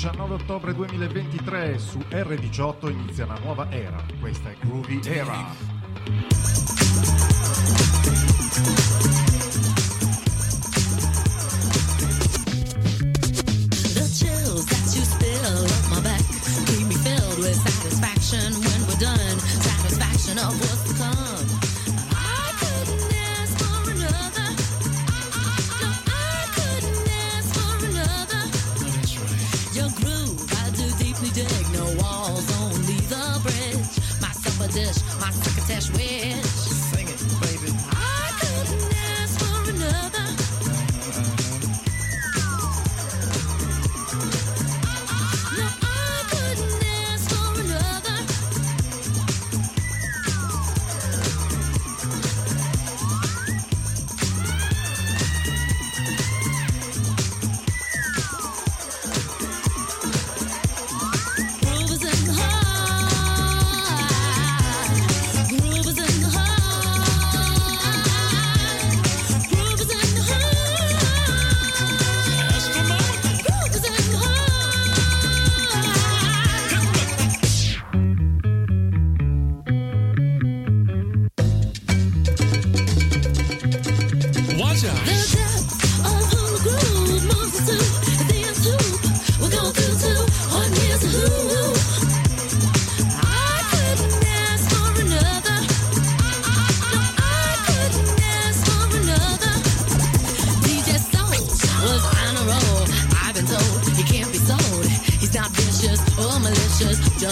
19 ottobre 2023 su R18 inizia una nuova era. Questa è Groovy Era. My crocketesh wish.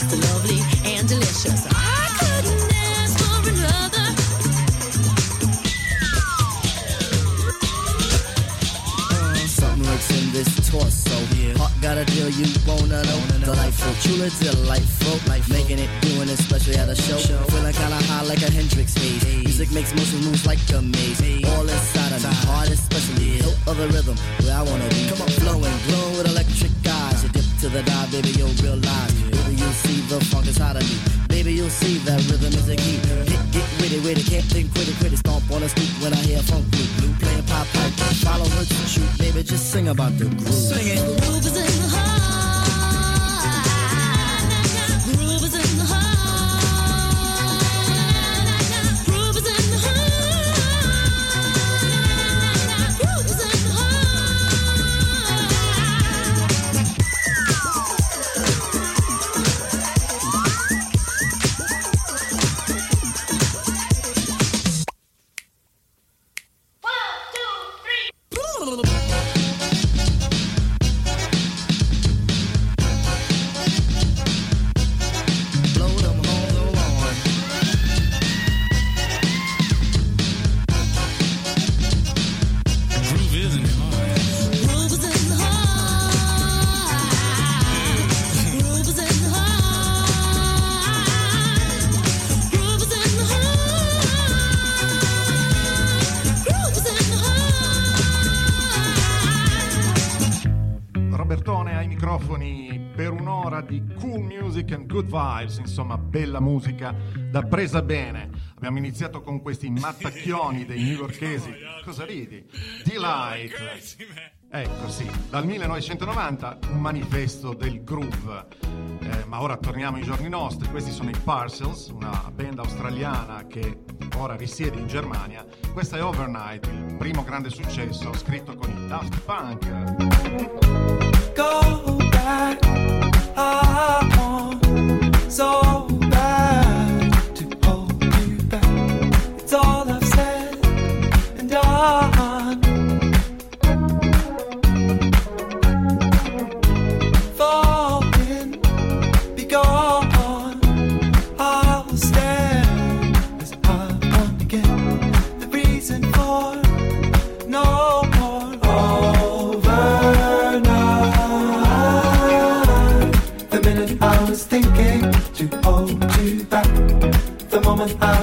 Just lovely and delicious. I couldn't ask for another. Uh, something lurks in this torso. Heart got a deal you wanna know. Delightful, truly delightful. Life making it, doing it, especially at a show. Feeling kinda high like a Hendrix haze. Music makes motion moves like a maze. All inside of me, heart especially. No other rhythm where I wanna be. Come on, flowing, glowing with electric eyes. You dip to the dive, baby, you'll realize. See the funk inside of me. Baby, you'll see that rhythm is a key. Get, get witty, witty, can't think, quit it, quit it. Stomp on the street when I hear funk blue. Blue playing pop pipe. Follow her to shoot, baby, just sing about the groove. Sing it. Groove is in the heart. Microfoni per un'ora di cool music and good vibes, insomma, bella musica da presa bene. Abbiamo iniziato con questi mattacchioni dei newyorkesi. Cosa ridi? Delight. Ecco sì, dal 1990 un manifesto del groove. Eh, ma ora torniamo ai giorni nostri. Questi sono i Parcels, una band australiana che ora risiede in Germania. Questa è Overnight, il primo grande successo scritto con i Daft Punk. go. I want so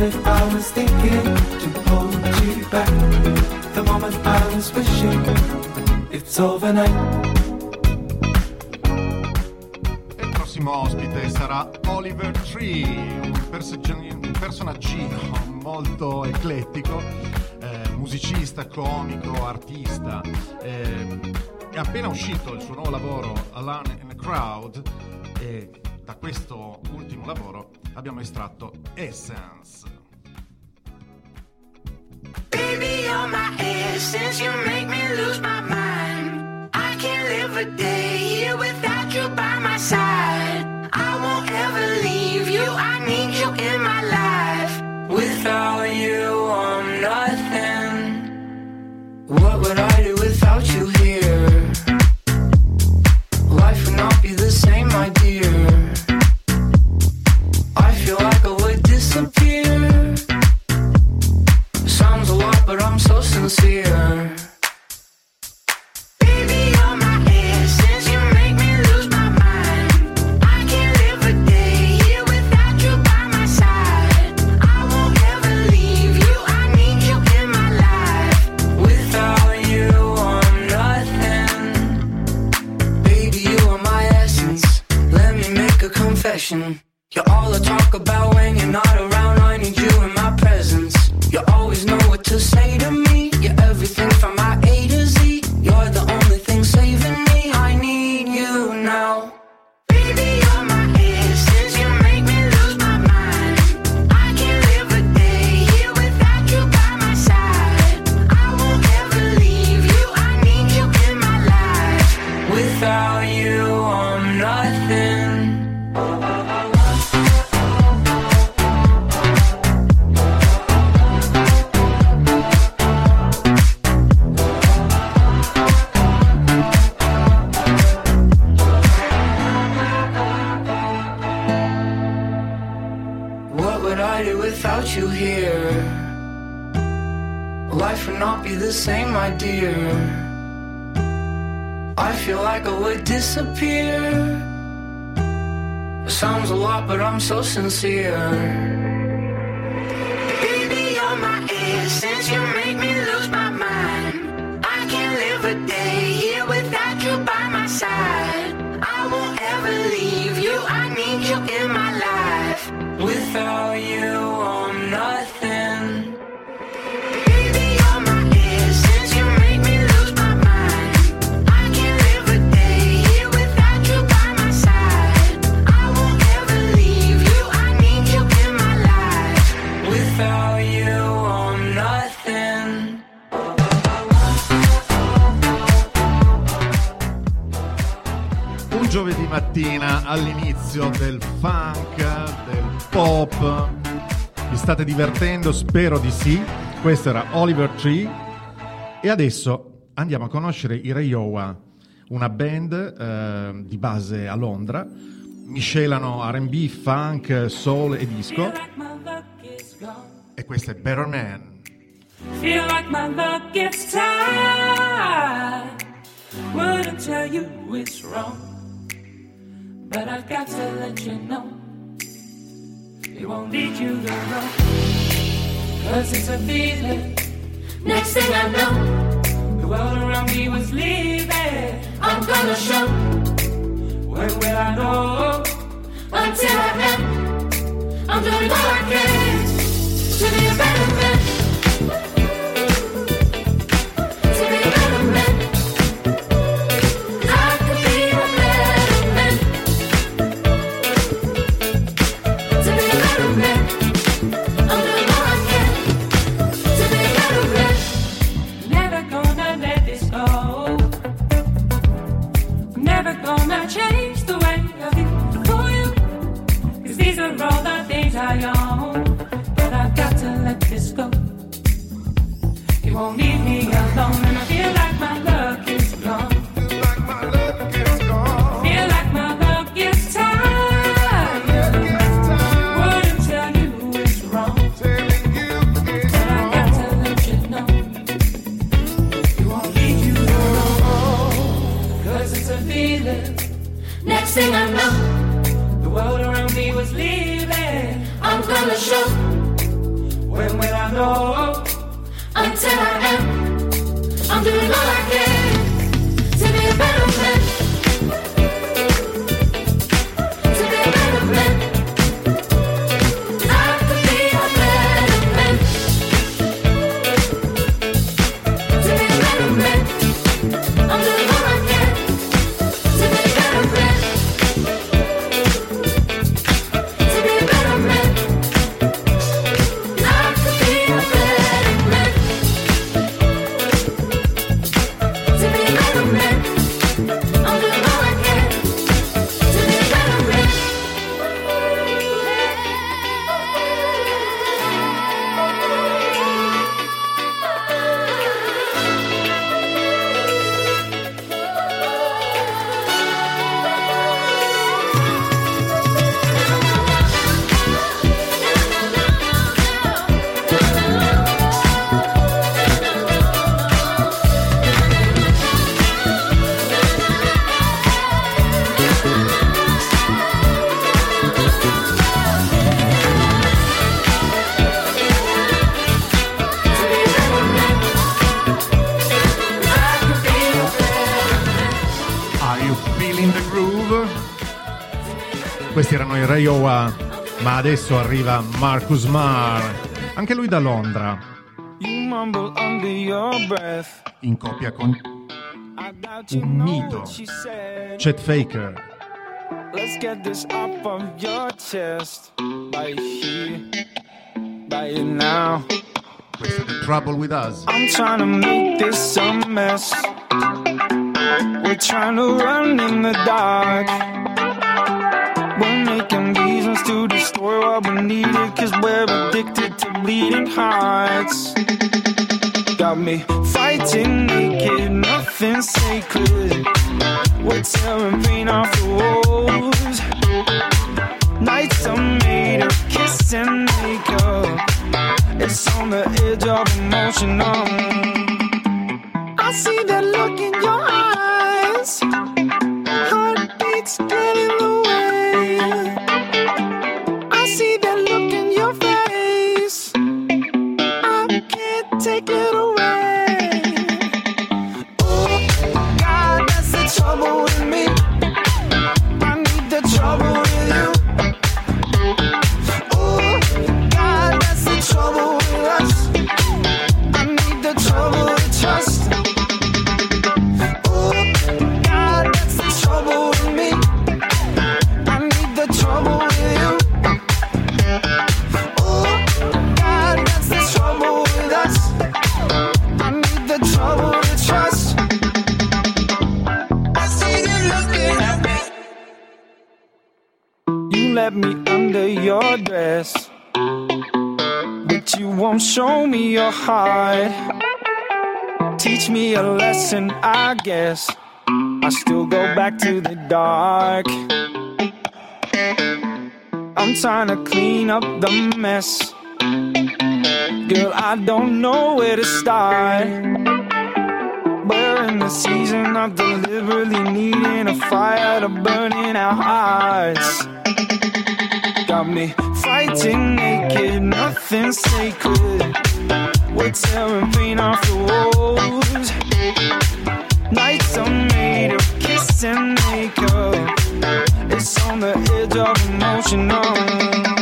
The minute I was thinking to hold you back, the moment I was wishing. It's overnight. Il prossimo ospite sarà Oliver Tree, un, un personaggino molto eclettico, eh, musicista, comico, artista. eh, è appena uscito il suo nuovo lavoro Alone in a Crowd e da questo ultimo lavoro abbiamo estratto Essence. Baby, you're my essence. You make me lose my mind. I can't live a day here without you by my side. I won't ever leave you. I need you in my life. Without you, I'm nothing. What would I do without you sincere. Be the same, my dear. I feel like I would disappear. Sounds a lot, but I'm so sincere. Baby, you're my essence. You make me lose my mind. I can't live a day here without you by my side. I won't ever leave you. I need you in my life. Without you, mattina all'inizio del funk, del pop. Vi state divertendo? Spero di sì. Questo era Oliver Tree. E adesso andiamo a conoscere i Rayowa, una band eh, di base a Londra. Miscelano RB, funk, soul e disco. E questo è Better Man. Feel like my luck is tied. Wouldn't tell you it's wrong. But I've got to let you know it won't lead you to know. Cause it's a feeling. Next thing I know, the world around me was leaving. I'm gonna show. When will I know? Until I am, I'm doing all I can. and Groove. Questi erano i Rayowa, ma adesso arriva Marcus Marr, anche lui da Londra. In coppia con un mito, Chet Faker. Let's get this up of your chest right here, right now. Questa è The Trouble With Us. I'm trying to make this a mess. We're trying to run in the dark. We're making reasons to destroy what we needed, cause we're addicted to bleeding hearts. Got me fighting naked, nothing sacred. We're tearing pain off the walls. Nights are made of kiss and makeup. It's on the edge of emotional. let me under your dress. But you won't show me your heart. Teach me a lesson, I guess. I still go back to the dark. I'm trying to clean up the mess. Girl, I don't know where to start. We're in the season of deliberately needing a fire to burn in our hearts got me fighting naked, nothing sacred. We're tearing paint off the walls. Nights are made of kiss and makeup. It's on the edge of emotional.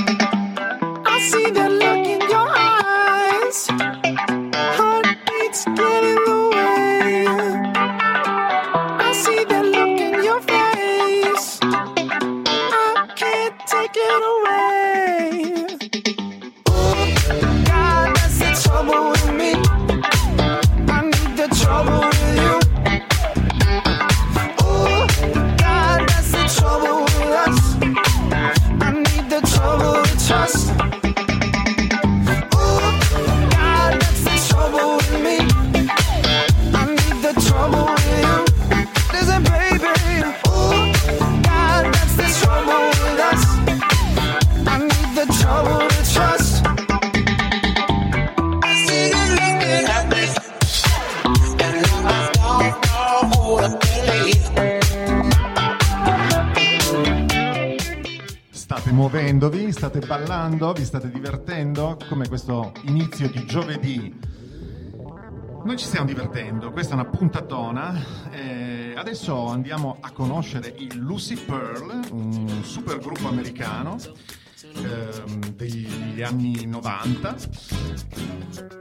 State muovendovi, state ballando, vi state divertendo come questo inizio di giovedì. Noi ci stiamo divertendo, questa è una puntatona. Eh, adesso andiamo a conoscere il Lucy Pearl, un super gruppo americano eh, degli anni 90.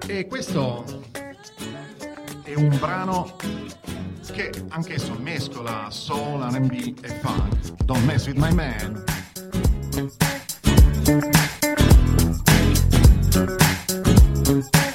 E questo è un brano che anch'esso mescola soul, R&B e funk. Don't mess with my man. thank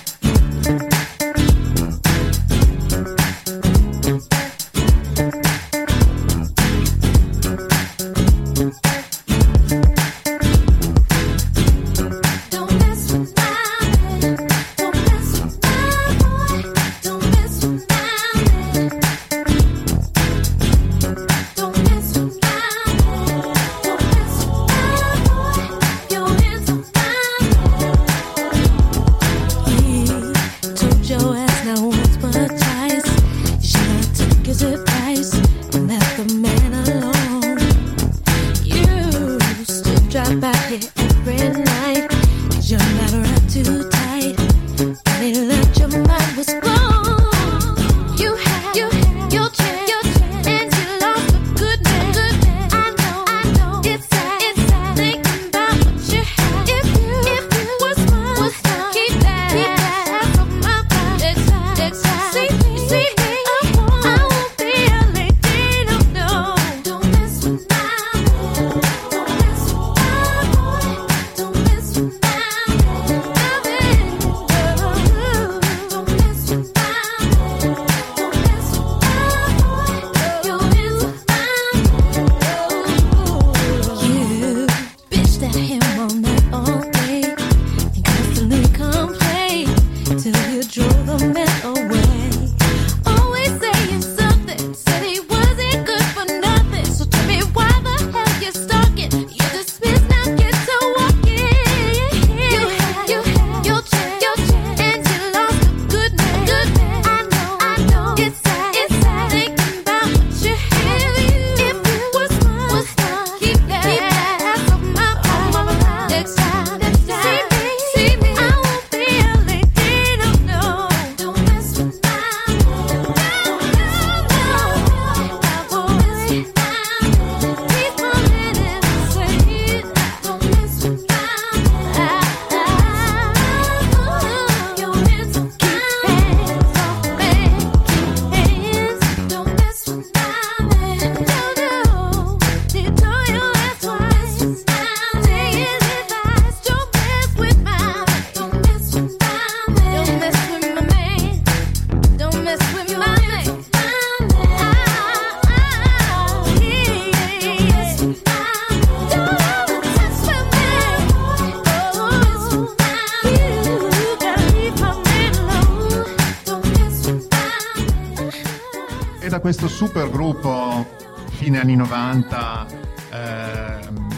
da questo super gruppo fine anni 90 ehm,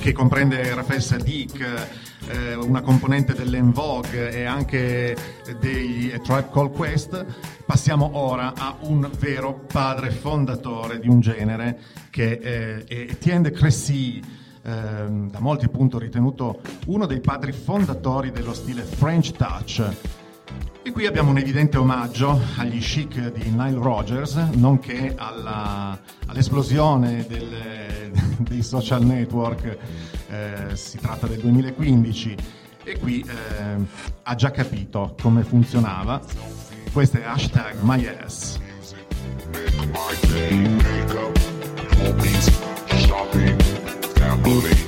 che comprende Rafael Sadiq, eh, una componente dell'En Vogue e anche dei Tribe Call Quest, passiamo ora a un vero padre fondatore di un genere che è eh, Etienne de Cressy ehm, da molti punti ritenuto uno dei padri fondatori dello stile French Touch. E qui abbiamo un evidente omaggio agli chic di Nile Rogers, nonché alla- all'esplosione del- dei social network, eh, si tratta del 2015, e qui eh, ha già capito come funzionava. Questo è hashtag MyAss. my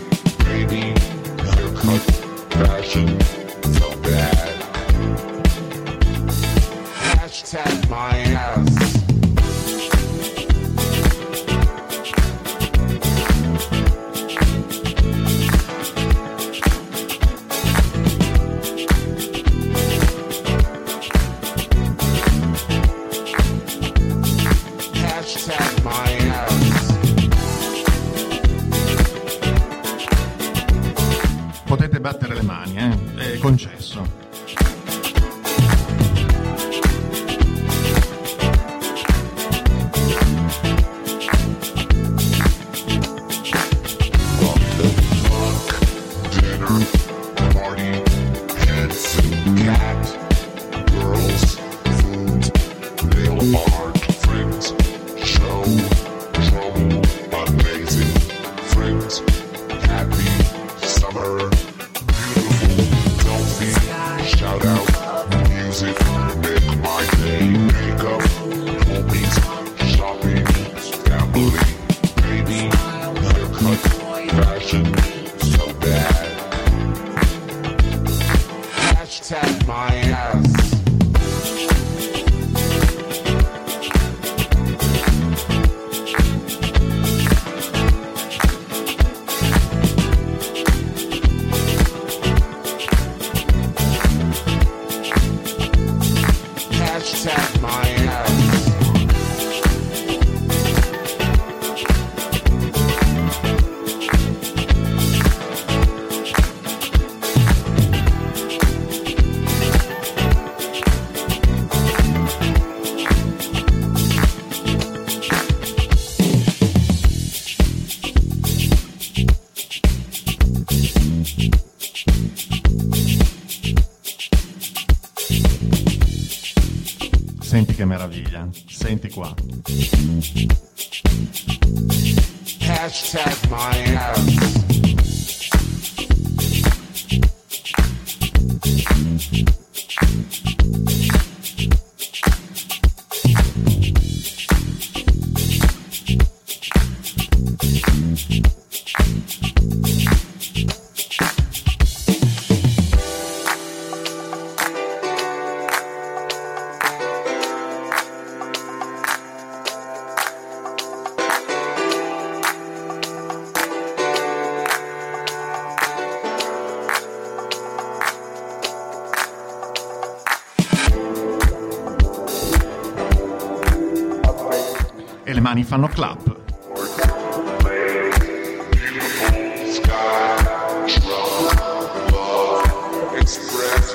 fanno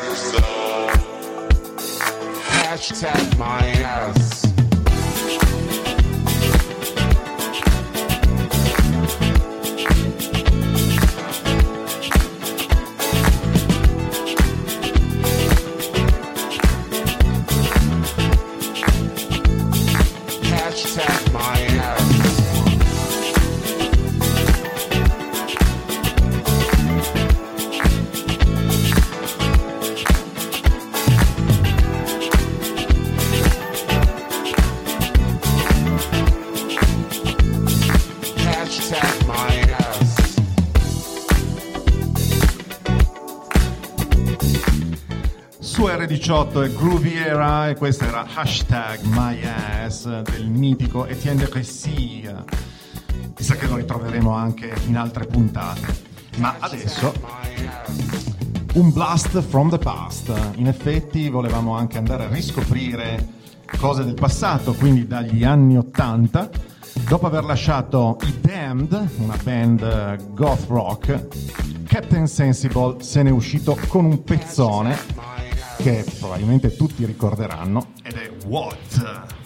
yourself. Hashtag my ass. 2018 è Grooviera e questa era hashtag My Ass del mitico Etienne de Cressy. Chissà che lo ritroveremo anche in altre puntate. Ma adesso un blast from the past. In effetti volevamo anche andare a riscoprire cose del passato, quindi dagli anni 80, dopo aver lasciato i Damned, una band eh, goth rock, Captain Sensible se n'è uscito con un pezzone che probabilmente tutti ricorderanno ed è What?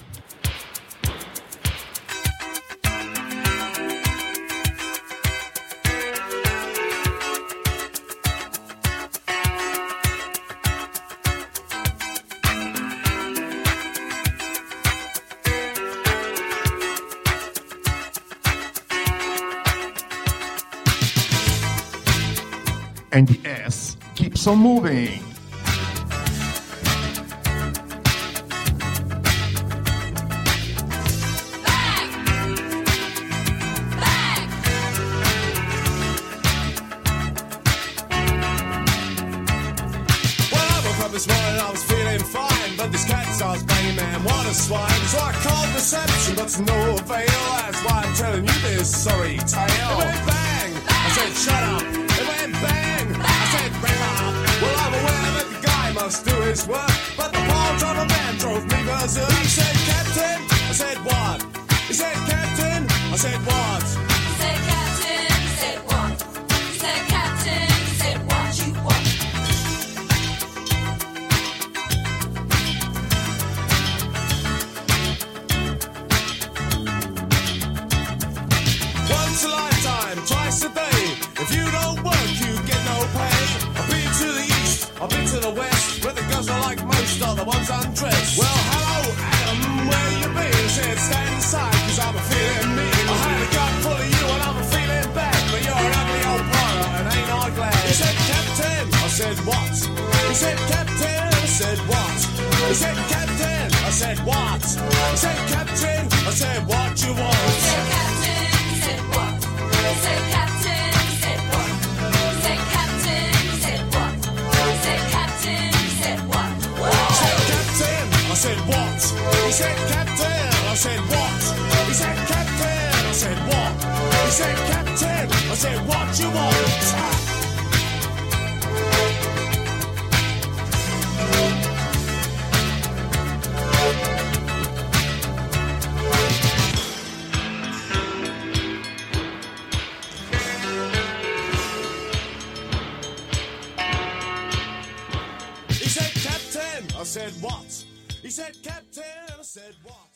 And the S keeps on moving. Telling you this sorry tale. It went bang, I said shut up. It went bang, I said bang up. Well, I'm aware that the guy must do his work, but the poor driver man drove me berserk. He said, Captain, I said what? He said, Captain, I said what? Undressed. Well, hello, Adam, where you been? Said, stand aside, cause I'm a feeling mean. I had a gut full of you and I'm a feeling bad, but you're an ugly old pirate and ain't I glad? He said, Captain, I said, what? He said, Captain, I said, what? He said, Captain, I said, what? He said, Captain, I said, what you want? He said Captain, said what? He said Captain, said, Captain, I said, what? He said, Captain, I said, what? He said, Captain, I said, what you want? He said, Captain, I said, what? He said, Captain, said, what?